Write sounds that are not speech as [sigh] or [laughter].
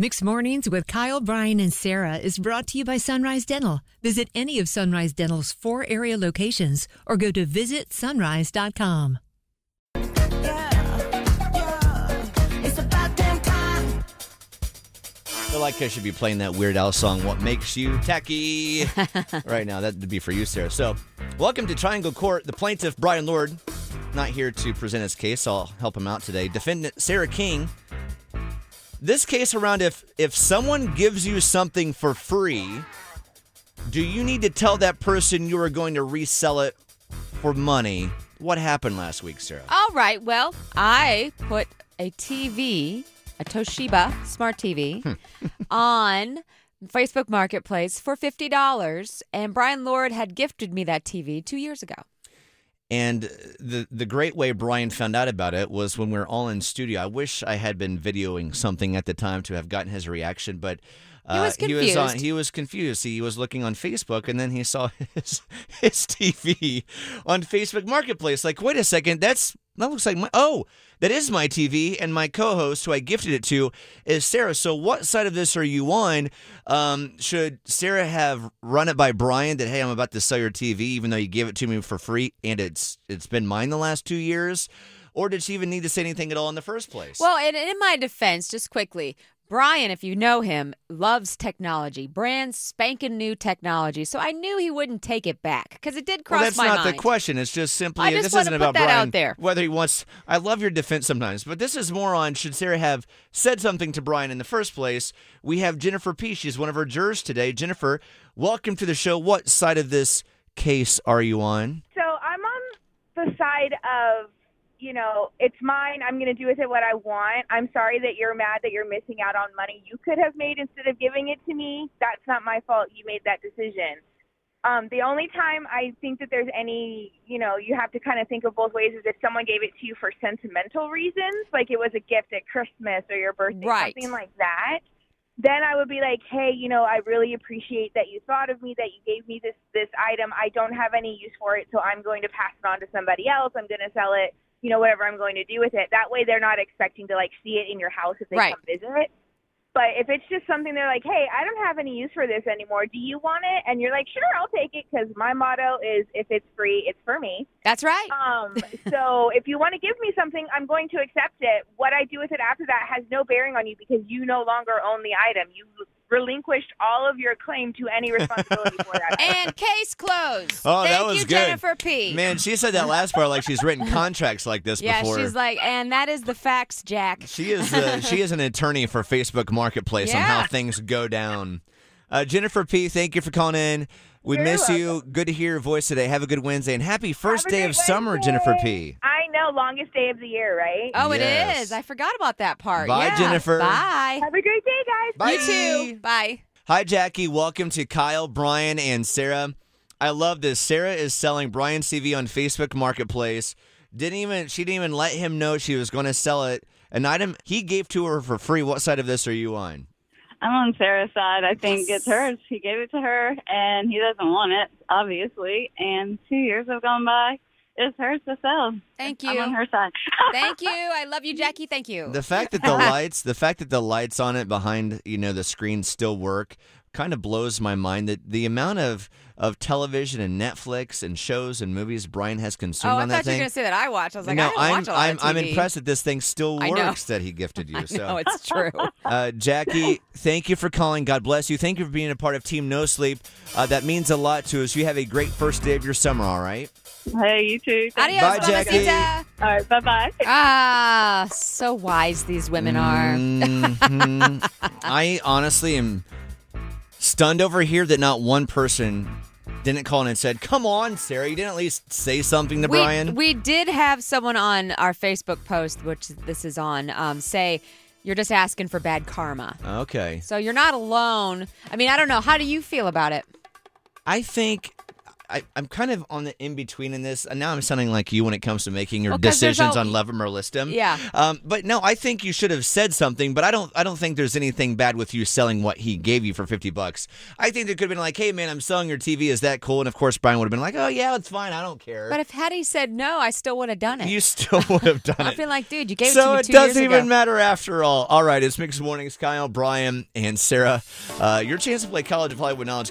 Mixed Mornings with Kyle, Bryan, and Sarah is brought to you by Sunrise Dental. Visit any of Sunrise Dental's four area locations or go to visitsunrise.com. I feel like I should be playing that Weird Al song, What Makes You Tacky, [laughs] right now. That would be for you, Sarah. So, welcome to Triangle Court. The plaintiff, Bryan Lord, not here to present his case. I'll help him out today. Defendant, Sarah King. This case around if if someone gives you something for free, do you need to tell that person you are going to resell it for money? What happened last week, Sarah? All right. Well, I put a TV, a Toshiba smart TV, hmm. [laughs] on Facebook Marketplace for $50. And Bryan Lord had gifted me that TV two years ago. And the the great way Bryan found out about it was when we were all in studio. I wish I had been videoing something at the time to have gotten his reaction, but uh, He was he was on, confused. he was confused. He was looking on Facebook, and then he saw [laughs] his his TV on Facebook Marketplace. Like, wait a second, that's that looks like my oh, that is my TV, and my co-host who I gifted it to is Sarah. So, what side of this are you on? Um, should Sarah have run it by Bryan that hey, I'm about to sell your TV, even though you gave it to me for free, and it's it's been mine the last two years? Or did she even need to say anything at all in the first place? Well, and in my defense, just quickly, Bryan, if you know him, loves technology, brand spanking new technology. So I knew he wouldn't take it back because it did cross Well, that's not the question. It's just simply I just this wanna isn't put about that Bryan. out there. Whether he wants, I love your defense sometimes, but this is more on should Sarah have said something to Bryan in the first place. We have Jennifer P. She's one of our jurors today. Jennifer, welcome to the show. What side of this case are you on? So I'm on the side of, you know, it's mine. I'm going to do with it what I want. I'm sorry that you're mad that you're missing out on money you could have made instead of giving it to me. That's not my fault. You made that decision. Um, the only time I think that there's any, you know, you have to kind of think of both ways is if someone gave it to you for sentimental reasons, like it was a gift at Christmas or your birthday, Right. something like that. Then I would be like, hey, you know, I really appreciate that you thought of me, that you gave me this this item. I don't have any use for it, so I'm going to pass it on to somebody else. I'm going to sell it, you know, whatever I'm going to do with it. That way, they're not expecting to like see it in your house if they Right. come visit. But if it's just something they're like, hey, I don't have any use for this anymore. Do you want it? And you're like, sure, I'll take it because my motto is if it's free, it's for me. That's right. Um, [laughs] so if you want to give me something, I'm going to accept it. What I do with it after that has no bearing on you because you no longer own the item. You relinquished all of your claim to any responsibility for that. [laughs] And case closed. Oh, Thank that was you, good. Jennifer P. Man, she said that last part like she's written [laughs] contracts like this yeah, before. Yeah, she's like, and that is the facts, Jack. She is uh, she is an attorney for Facebook Marketplace on how things go down. Uh, Jennifer P, thank you for calling in. We You're miss you. Good to hear your voice today. Have a good Wednesday and happy first day great of summer, Jennifer P. I know, longest day of the year, right? Oh, Yes. it is. I forgot about that part. Bye, Yeah. Jennifer. Bye. Have a great day, guys. Bye. You too. Bye. Hi, Jackie. Welcome to Kyle, Bryan, and Sarah. I love this. Sarah is selling Bryan's CV on Facebook Marketplace. Didn't even she didn't even let him know she was going to sell it. An item he gave to her for free. What side of this are you on? I'm on Sarah's side. I think it's hers. He gave it to her, and he doesn't want it, obviously. And two years have gone by. It's hers to sell. Thank you. I'm you. on her side. [laughs] Thank you. I love you, Jackie. Thank you. The fact that the [laughs] lights, the fact that the lights on it behind, you know, the screen still work, kind of blows my mind. That the amount of of television and Netflix and shows and movies Bryan has consumed oh, I on thought that you were thing. going to say that I watch. I was like, no, I don't I'm watch a lot I'm of I'm impressed that this thing still works that he gifted [laughs] you. I So, know, it's true. [laughs] uh, Jackie, thank you for calling. God bless you. Thank you for being a part of Team No Sleep. Uh, that means a lot to us. You have a great first day of your summer. All right. Hey, you too. Adios, Bye, Jackie. mamacita. All right, bye bye. Ah, so wise these women are. Mhm. [laughs] I honestly am stunned over here that not one person didn't call in and said, "Come on, Sarah, you didn't at least say something to we, Bryan." we did have someone on our Facebook post, which this is on, um, say you're just asking for bad karma. okay, So you're not alone. I mean, I don't know. How do you feel about it? I think I, I'm kind of on the in between in this, and now I'm sounding like you when it comes to making your Well, decisions al- on love him or list him. Yeah. Um, but no, I think you should have said something. But I don't. I don't think there's anything bad with you selling what he gave you for fifty bucks. I think there could have been like, hey man, I'm selling your TV. Is that cool? And of course, Bryan would have been like, oh yeah, it's fine. I don't care. But if had he said no, I still would have done it. you still [laughs] would have done it. I it. feel like, dude, you gave so it it to me two doesn't years even ago. matter after all. All right, it's Mixed Mornings, Kyle, Bryan, and Sarah. Uh, your chance to play College of Hollywood Knowledge.